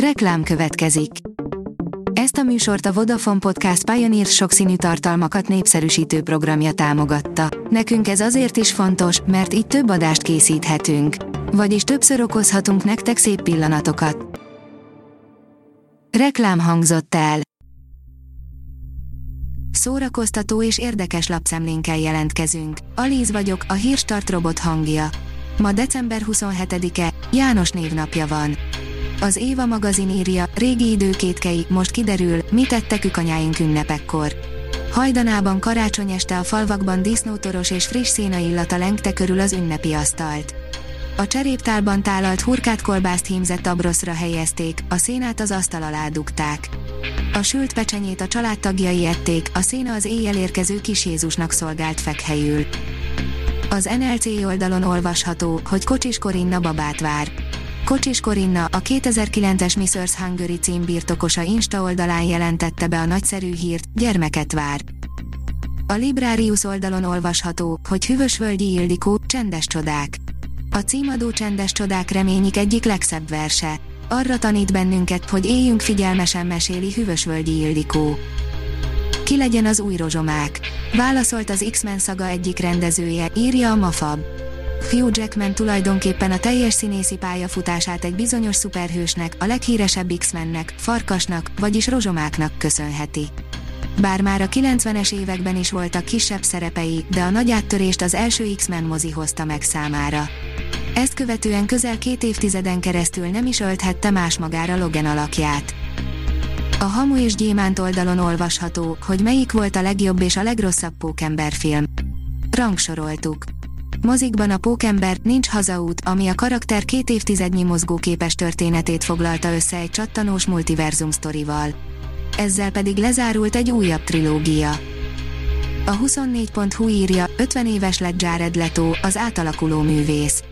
Reklám következik. Ezt a műsort a Vodafone Podcast Pioneer sokszínű tartalmakat népszerűsítő programja támogatta. Nekünk ez azért is fontos, mert így több adást készíthetünk. Vagyis többször okozhatunk nektek szép pillanatokat. Reklám hangzott el. Szórakoztató és érdekes lapszemlénkkel jelentkezünk. Alíz vagyok, a hírstart robot hangja. Ma december 27-e, János névnapja van. Az Éva magazin írja, régi időkétkei, most kiderül, mit tettek anyáink ünnepekkor. Hajdanában karácsony este a falvakban disznótoros és friss széna illata lengte körül az ünnepi asztalt. A cseréptálban tálalt hurkát kolbászt hímzett abroszra helyezték, a szénát az asztal alá dugták. A sült pecsenyét a családtagjai ették, a széna az éjjel érkező kis Jézusnak szolgált fekhelyül. Az NLC oldalon olvasható, hogy Kocsis Korinna babát vár. Kocsis Korinna, a 2009-es Miss Earth Hungary cím birtokosa Insta oldalán jelentette be a nagyszerű hírt, gyermeket vár. A Librarius oldalon olvasható, hogy Hüvösvölgyi Ildikó, Csendes csodák. A címadó Csendes csodák reményik egyik legszebb verse. Arra tanít bennünket, hogy éljünk figyelmesen meséli Hüvösvölgyi Ildikó. Ki legyen az új rozsomák? Válaszolt az X-Men szaga egyik rendezője, írja a Mafab. Hugh Jackman tulajdonképpen a teljes színészi pályafutását egy bizonyos szuperhősnek, a leghíresebb X-mennek, Farkasnak, vagyis Rozsomáknak köszönheti. Bár már a 90-es években is voltak kisebb szerepei, de a nagy áttörést az első X-Men mozi hozta meg számára. Ezt követően közel két évtizeden keresztül nem is ölthette más magára Logan alakját. A Hamu és Gyémánt oldalon olvasható, hogy melyik volt a legjobb és a legrosszabb pókember film. Rangsoroltuk. Mozikban a Pókember, Nincs hazaút, ami a karakter két évtizednyi mozgóképes történetét foglalta össze egy csattanós multiverzum sztorival. Ezzel pedig lezárult egy újabb trilógia. A 24.hu írja, 50 éves lett Jared Leto, az átalakuló művész.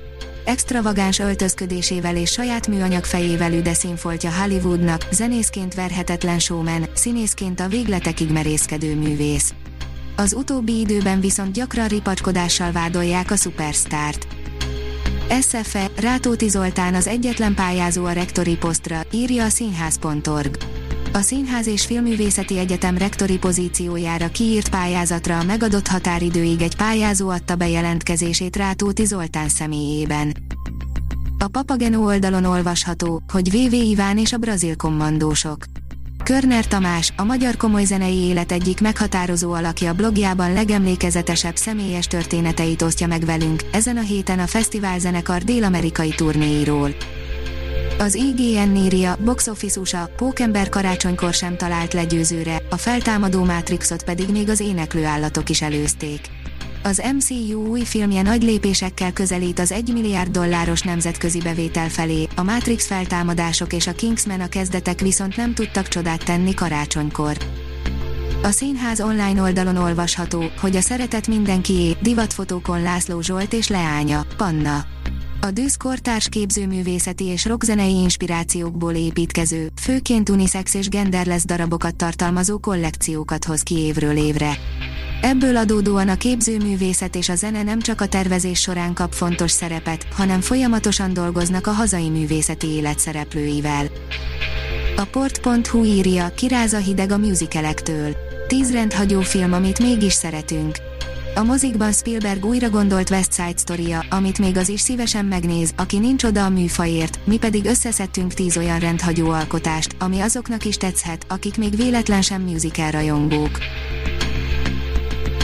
Extravagáns öltözködésével és saját műanyag fejével üde színfoltja Hollywoodnak, zenészként verhetetlen showman, színészként a végletekig merészkedő művész. Az utóbbi időben viszont gyakran ripacskodással vádolják a szupersztárt. SFE, Rátóti Zoltán az egyetlen pályázó a rektori posztra, írja a színház.org. A Színház és Filművészeti Egyetem rektori pozíciójára kiírt pályázatra a megadott határidőig egy pályázó adta bejelentkezését Rátóti Zoltán személyében. A Papageno oldalon olvasható, hogy VV Iván és a brazil kommandósok. Körner Tamás, a magyar komoly zenei élet egyik meghatározó alakja blogjában legemlékezetesebb személyes történeteit osztja meg velünk, ezen a héten a fesztiválzenekar dél-amerikai turnéiról. Az IGN írja, box office USA, Pókember karácsonykor sem talált legyőzőre, a feltámadó Matrixot pedig még az éneklő állatok is előzték. Az MCU új filmje nagy lépésekkel közelít az 1 milliárd dolláros nemzetközi bevétel felé, a Matrix feltámadások és a Kingsman a kezdetek viszont nem tudtak csodát tenni karácsonykor. A színház online oldalon olvasható, hogy a szeretet mindenkié, divatfotókon László Zsolt és leánya, Panna. A Dűsz kortárs képzőművészeti és rockzenei inspirációkból építkező, főként unisex és genderless darabokat tartalmazó kollekciókat hoz ki évről évre. Ebből adódóan a képzőművészet és a zene nem csak a tervezés során kap fontos szerepet, hanem folyamatosan dolgoznak a hazai művészeti élet szereplőivel. A port.hu írja, kiráz a hideg a musicalektől. Tíz rendhagyó film, amit mégis szeretünk. A mozikban Spielberg újra gondolt West Side story amit még az is szívesen megnéz, aki nincs oda a műfajért, mi pedig összeszedtünk tíz olyan rendhagyó alkotást, ami azoknak is tetszhet, akik még véletlen sem musical rajongók.